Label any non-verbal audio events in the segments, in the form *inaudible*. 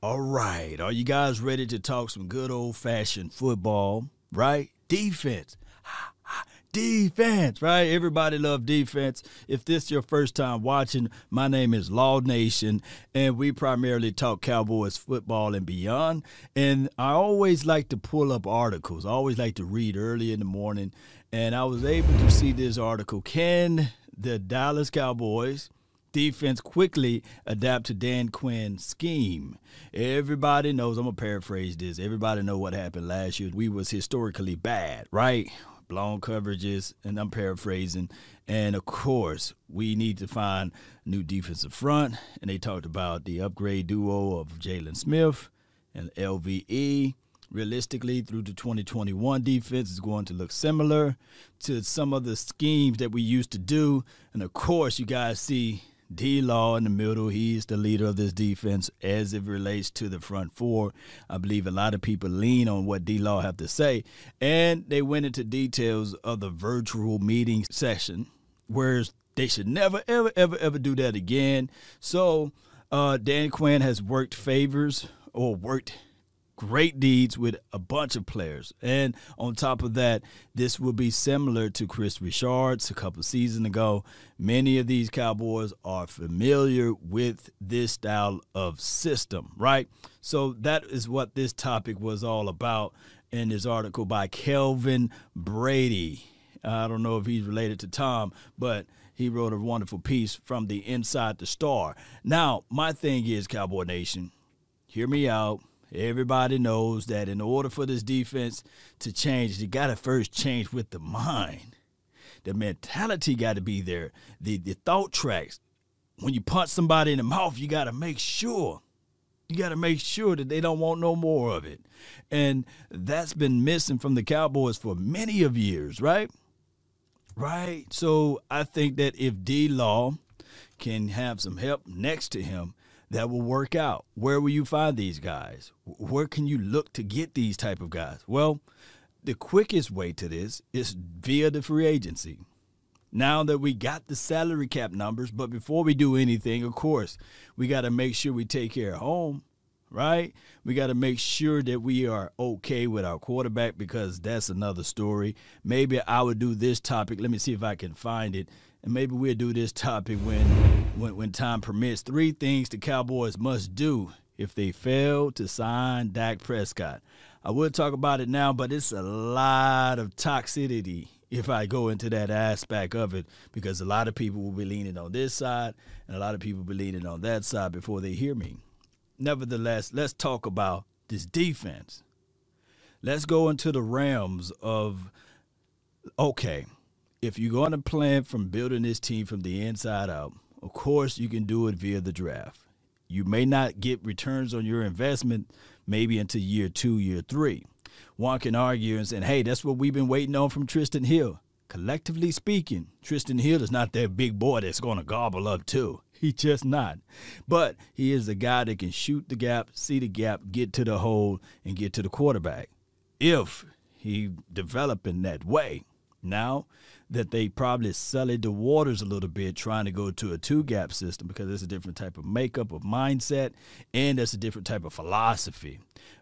All right. Are you guys ready to talk some good old fashioned football? Right? Defense. *sighs* Defense, right? Everybody love defense. If this is your first time watching, my name is Law Nation, and we primarily talk Cowboys football and beyond. And I always like to pull up articles. I always like to read early in the morning, and I was able to see this article. Can the Dallas Cowboys defense quickly adapt to Dan Quinn's scheme. Everybody knows, I'm going to paraphrase this. Everybody know what happened last year. We was historically bad, right? Blown coverages, and I'm paraphrasing. And of course, we need to find new defensive front. And they talked about the upgrade duo of Jaylon Smith and LVE realistically through the 2021 defense is going to look similar to some of the schemes that we used to do and of course you guys see D Law in the middle. He's the leader of this defense as it relates to the front four. I believe a lot of people lean on what D Law have to say. And they went into details of the virtual meeting session, whereas they should never, ever, ever, ever do that again. So uh, Dan Quinn has worked favors or worked great deeds with a bunch of players. And on top of that, this will be similar to Kris Richards a couple seasons ago. Many of these Cowboys are familiar with this style of system, right? So that is what this topic was all about in this article by Kelvin Brady. I don't know if he's related to Tom, but he wrote a wonderful piece from the Inside the Star. Now, my thing is, Cowboy Nation, hear me out Everybody knows that in order for this defense to change, you got to first change with the mind. The mentality got to be there. The the thought tracks. When you punch somebody in the mouth, you got to make sure. You got to make sure that they don't want no more of it. And that's been missing from the Cowboys for many of years, right? Right. So I think that if D Law can have some help next to him, that will work out. Where will you find these guys? Where can you look to get these type of guys? Well, the quickest way to this is via the free agency. Now that we got the salary cap numbers, but before we do anything, of course, we got to make sure we take care of home, right? We got to make sure that we are okay with our quarterback because that's another story. Maybe I would do this topic. Let me see if I can find it and maybe we'll do this topic when, when when time permits. Three things the Cowboys must do if they fail to sign Dak Prescott. I would talk about it now, but it's a lot of toxicity if I go into that aspect of it because a lot of people will be leaning on this side and a lot of people will be leaning on that side before they hear me. Nevertheless, let's talk about this defense. Let's go into the realms of okay, if you're going to plan from building this team from the inside out, of course you can do it via the draft. You may not get returns on your investment maybe until year two, year three. One can argue and say, hey, that's what we've been waiting on from Trysten Hill. Collectively speaking, Trysten Hill is not that big boy that's going to gobble up too. *laughs* He's just not. But he is a guy that can shoot the gap, see the gap, get to the hole, and get to the quarterback. If he develop in that way. Now, that they probably sullied the waters a little bit trying to go to a two gap system because it's a different type of makeup of mindset and it's a different type of philosophy.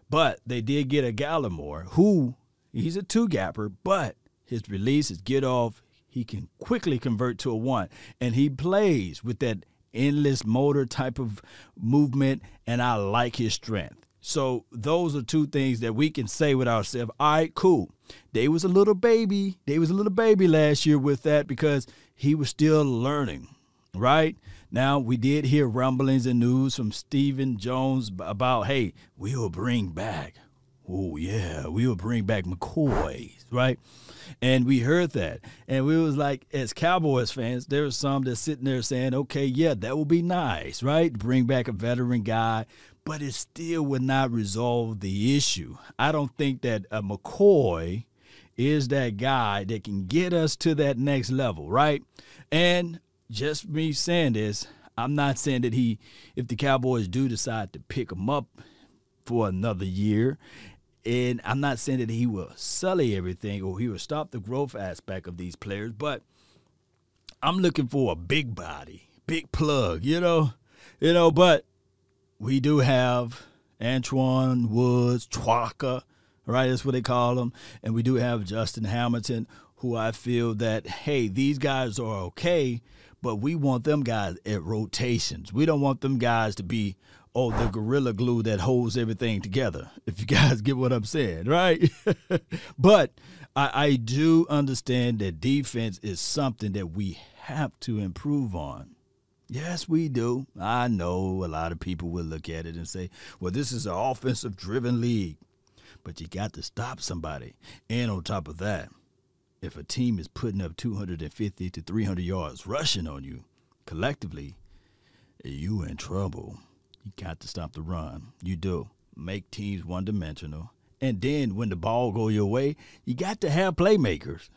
But they did get a Gallimore who he's a two gapper, but his release, his get off, he can quickly convert to a one. And he plays with that endless motor type of movement, and I like his strength. So those are two things that we can say with ourselves. All right, cool. They was a little baby. They was a little baby last year with that because he was still learning, right? Now we did hear rumblings and news from Stephen Jones about, hey, we'll bring back. Oh yeah, we'll bring back McCoy, right? And we heard that, and we was like, as Cowboys fans, there was some that sitting there saying, okay, yeah, that would be nice, right? Bring back a veteran guy, but it still would not resolve the issue. I don't think that a McCoy is that guy that can get us to that next level, right? And just me saying this, I'm not saying that he, if the Cowboys do decide to pick him up for another year, and I'm not saying that he will sully everything or he will stop the growth aspect of these players, but I'm looking for a big body, big plug, you know, you know, but we do have Antwaun Woods, Chwaka, right? That's what they call him. And we do have Justin Hamilton, who I feel that, hey, these guys are okay, but we want them guys at rotations. We don't want them guys to be, oh, the gorilla glue that holds everything together, if you *laughs* guys get what I'm saying, right? *laughs* but I, I do understand that defense is something that we have to improve on. Yes, we do. I know a lot of people will look at it and say, well, this is an offensive driven league. But you got to stop somebody. And on top of that, if a team is putting up 250 to 300 yards rushing on you collectively, you in trouble. You got to stop the run. You do. Make teams one dimensional. And then when the ball go your way, you got to have playmakers.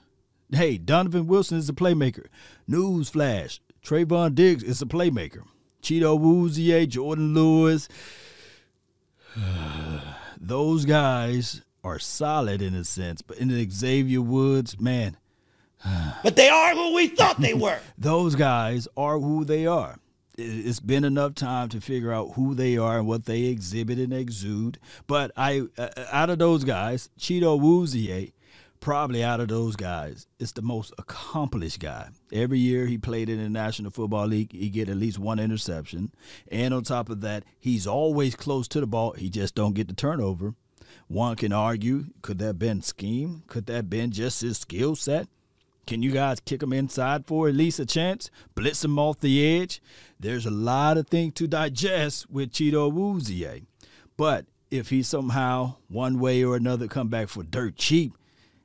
Hey, Donovan Wilson is a playmaker. News Trevon Diggs is a playmaker. Chido Awuzie, Jordan Lewis. *sighs* Those guys are solid in a sense, but in Xavier Woods, man. *sighs* but they are who we thought they were. *laughs* Those guys are who they are. It's been enough time to figure out who they are and what they exhibit and exude. But I, uh, out of those guys, Chido Awuzie probably out of those guys, is the most accomplished guy. Every year he played in the National Football League, he get at least one interception, and on top of that, he's always close to the ball. He just don't get the turnover. One can argue, could that been scheme? Could that been just his skill set? Can you guys kick him inside for at least a chance? Blitz him off the edge? There's a lot of things to digest with Chido Awuzie. But if he somehow, one way or another, come back for dirt cheap,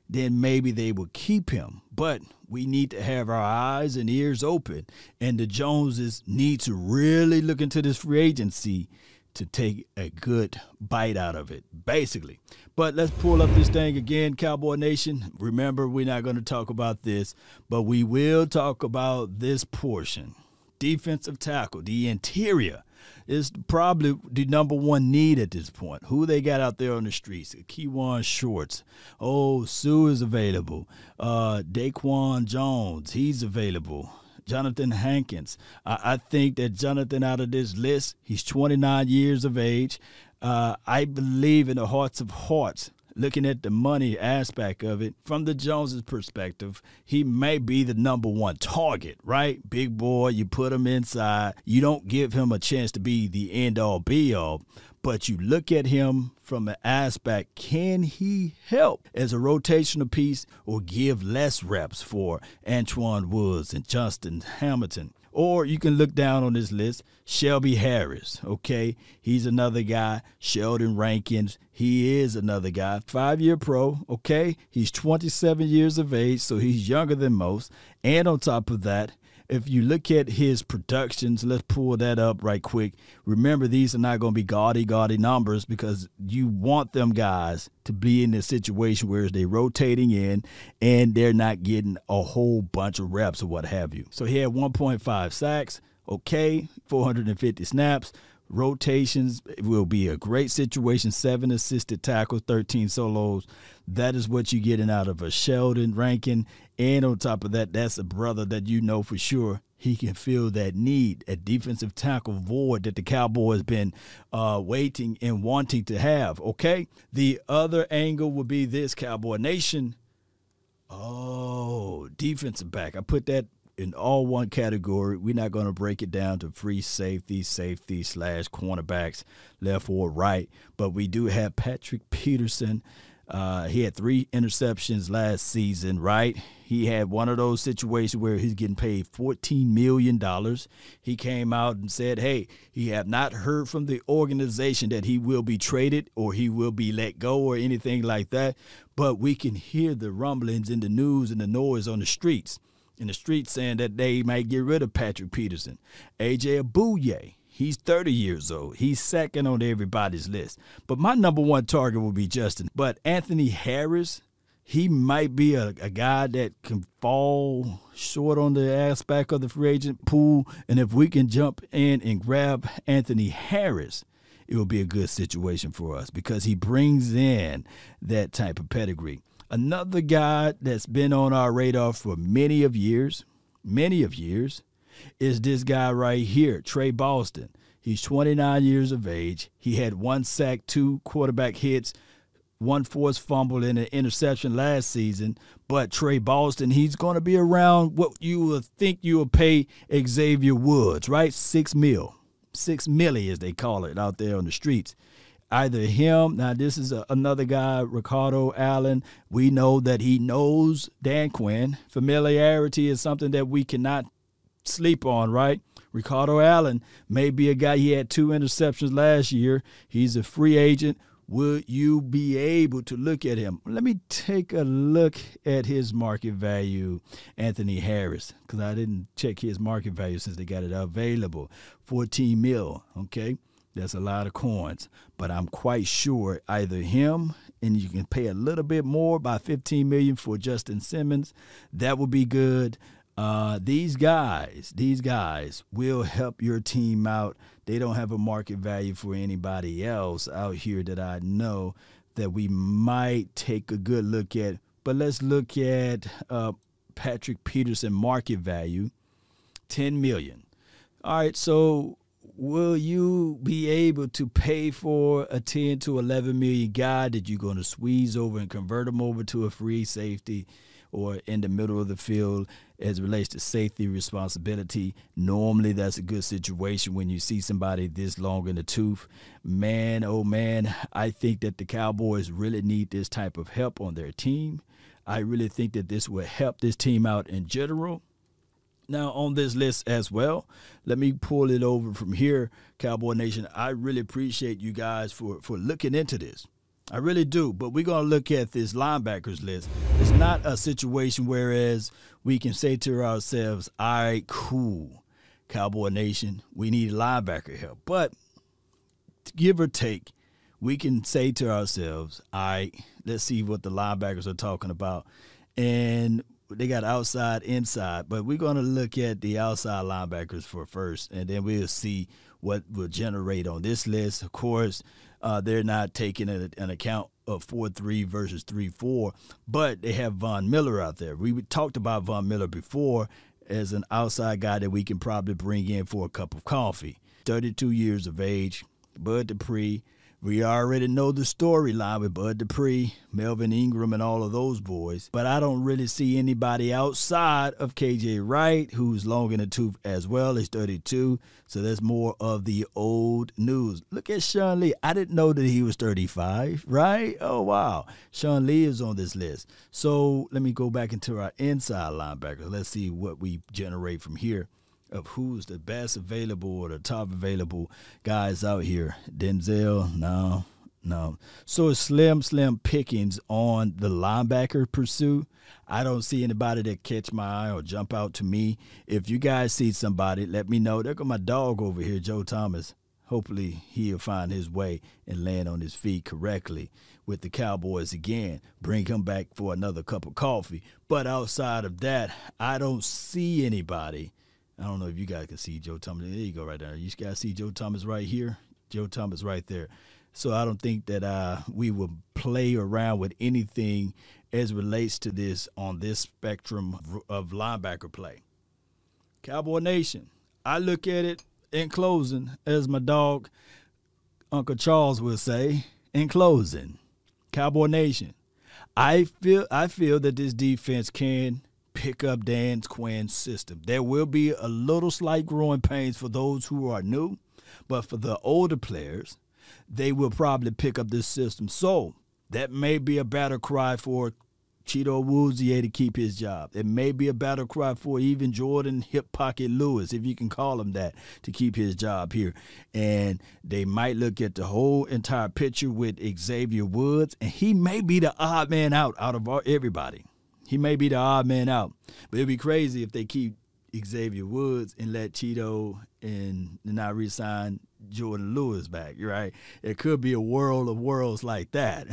then maybe they will keep him. But we need to have our eyes and ears open. And the Joneses need to really look into this free agency to take a good bite out of it, basically. But let's pull up this thing again, Cowboy Nation. Remember, we're not going to talk about this, but we will talk about this portion defensive tackle, the interior is probably the number one need at this point. Who they got out there on the streets? Kawann Shorts. Oh, Sue is available. Uh, Daquan Jones, he's available. Jonathan Hankins. I, I, think that Jonathan out of this list, he's 29 years of age. Uh, I believe in the hearts of hearts looking at the money aspect of it, from the Joneses' perspective, he may be the number one target, right? Big boy, you put him inside. You don't give him a chance to be the end all be all but you look at him from an aspect can he help as a rotational piece or give less reps for Antwaun Woods and Justin Hamilton? Or you can look down on this list, Shelby Harris, okay? He's another guy. Sheldon Rankins, he is another guy. Five year pro, okay? He's 27 years of age, so he's younger than most. And on top of that, if you look at his productions, let's pull that up right quick. Remember, these are not going to be gaudy, gaudy numbers because you want them guys to be in a situation where they're rotating in and they're not getting a whole bunch of reps or what have you. So he had 1.5 sacks, okay, 450 snaps. Rotations will be a great situation. Seven assisted tackles, 13 solos. That is what you're getting out of a Sheldon Rankin. And on top of that, that's a brother that you know for sure he can fill that need, a defensive tackle void that the Cowboys been uh, waiting and wanting to have. Okay. The other angle would be this Cowboy Nation. Oh, defensive back. I put that in all one category. We're not going to break it down to free safety, safety slash cornerbacks, left or right. But we do have Patrick Peterson uh, he had three interceptions last season, right? He had one of those situations where he's getting paid $14 million. He came out and said, hey, he have not heard from the organization that he will be traded or he will be let go or anything like that. But we can hear the rumblings in the news and the noise on the streets. In the streets saying that they might get rid of Patrick Peterson. AJ Bouye, He's 30 years old. He's second on everybody's list. But my number one target will be Justin. But Anthony Harris, he might be a, a guy that can fall short on the aspect of the free agent pool. And if we can jump in and grab Anthony Harris, it will be a good situation for us because he brings in that type of pedigree. Another guy that's been on our radar for many of years, many of years, is this guy right here, Tre Boston. He's 29 years of age. He had one sack, two quarterback hits, one forced fumble, and an interception last season. But Tre Boston, he's going to be around what you would think you would pay Xavier Woods, right? Six mil, six milli as they call it out there on the streets. Either him, now this is a, another guy, Ricardo Allen. We know that he knows Dan Quinn. Familiarity is something that we cannot sleep on, right? Ricardo Allen may be a guy. He had two interceptions last year. He's a free agent would you be able to look at him? Let me take a look at his market value, Anthony Harris, because I didn't check his market value since they got it available. 14 mil, okay? That's a lot of coins, but I'm quite sure either him and you can pay a little bit more by 15 million for Justin Simmons. That would be good. Uh, these guys, these guys will help your team out. They don't have a market value for anybody else out here that I know that we might take a good look at. But let's look at uh, Patrick Peterson market value, 10 million. All right, so will you be able to pay for a 10 to 11 million guy that you're going to squeeze over and convert him over to a free safety? or in the middle of the field as relates to safety responsibility. Normally, that's a good situation when you see somebody this long in the tooth. Man, oh man, I think that the Cowboys really need this type of help on their team. I really think that this will help this team out in general. Now, on this list as well, let me pull it over from here, Cowboy Nation. I really appreciate you guys for, for looking into this. I really do. But we're going to look at this linebackers list. It's not a situation whereas we can say to ourselves, all right, cool, Cowboy Nation, we need linebacker help. But give or take, we can say to ourselves, all right, let's see what the linebackers are talking about. And they got outside, inside, but we're going to look at the outside linebackers for first, and then we'll see what will generate on this list. Of course, uh, they're not taking an, an account of 4 3 versus 3 4, but they have Von Miller out there. We talked about Von Miller before as an outside guy that we can probably bring in for a cup of coffee. 32 years of age, Bud Dupree, we already know the storyline with Bud Dupree, Melvin Ingram, and all of those boys, but I don't really see anybody outside of KJ Wright, who's long in the tooth as well. He's 32, so that's more of the old news. Look at Sean Lee. I didn't know that he was 35, right? Oh, wow. Sean Lee is on this list. So let me go back into our inside linebackers. Let's see what we generate from here of who's the best available or the top available guys out here. Denzel, no, no. So it's slim, slim pickings on the linebacker pursuit. I don't see anybody that catch my eye or jump out to me. If you guys see somebody, let me know. There go my dog over here, Joe Thomas. Hopefully he'll find his way and land on his feet correctly with the Cowboys again. Bring him back for another cup of coffee. But outside of that, I don't see anybody – I don't know if you guys can see Joe Thomas. There you go, right there. You guys see Joe Thomas right here. Joe Thomas right there. So I don't think that uh, we will play around with anything as relates to this on this spectrum of linebacker play. Cowboy Nation, I look at it in closing, as my dog Uncle Charles will say, in closing, Cowboy Nation, I feel I feel that this defense can pick up Dan Quinn's system. There will be a little slight growing pains for those who are new, but for the older players, they will probably pick up this system. So that may be a battle cry for Chido Awuzie to keep his job. It may be a battle cry for even Jordan Hip Pocket Lewis, if you can call him that, to keep his job here. And they might look at the whole entire picture with Xavier Woods, and he may be the odd man out out of everybody. He may be the odd man out, but it'd be crazy if they keep Xavier Woods and let Chido and not resign Jordan Lewis back, right? It could be a world of worlds like that.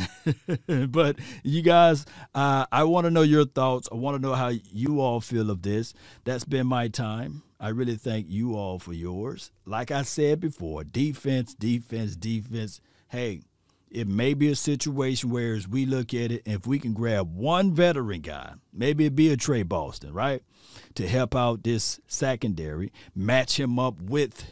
*laughs* but you guys, uh, I want to know your thoughts. I want to know how you all feel of this. That's been my time. I really thank you all for yours. Like I said before, defense, defense, defense. Hey, it may be a situation where, as we look at it, if we can grab one veteran guy, maybe it be a Tre Boston, right, to help out this secondary, match him up with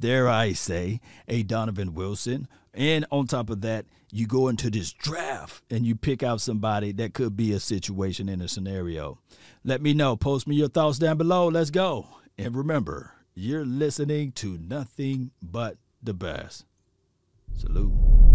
dare I say, a Donovan Wilson. And on top of that, you go into this draft and you pick out somebody that could be a situation in a scenario. Let me know. Post me your thoughts down below. Let's go. And remember, you're listening to nothing but the best. Salute.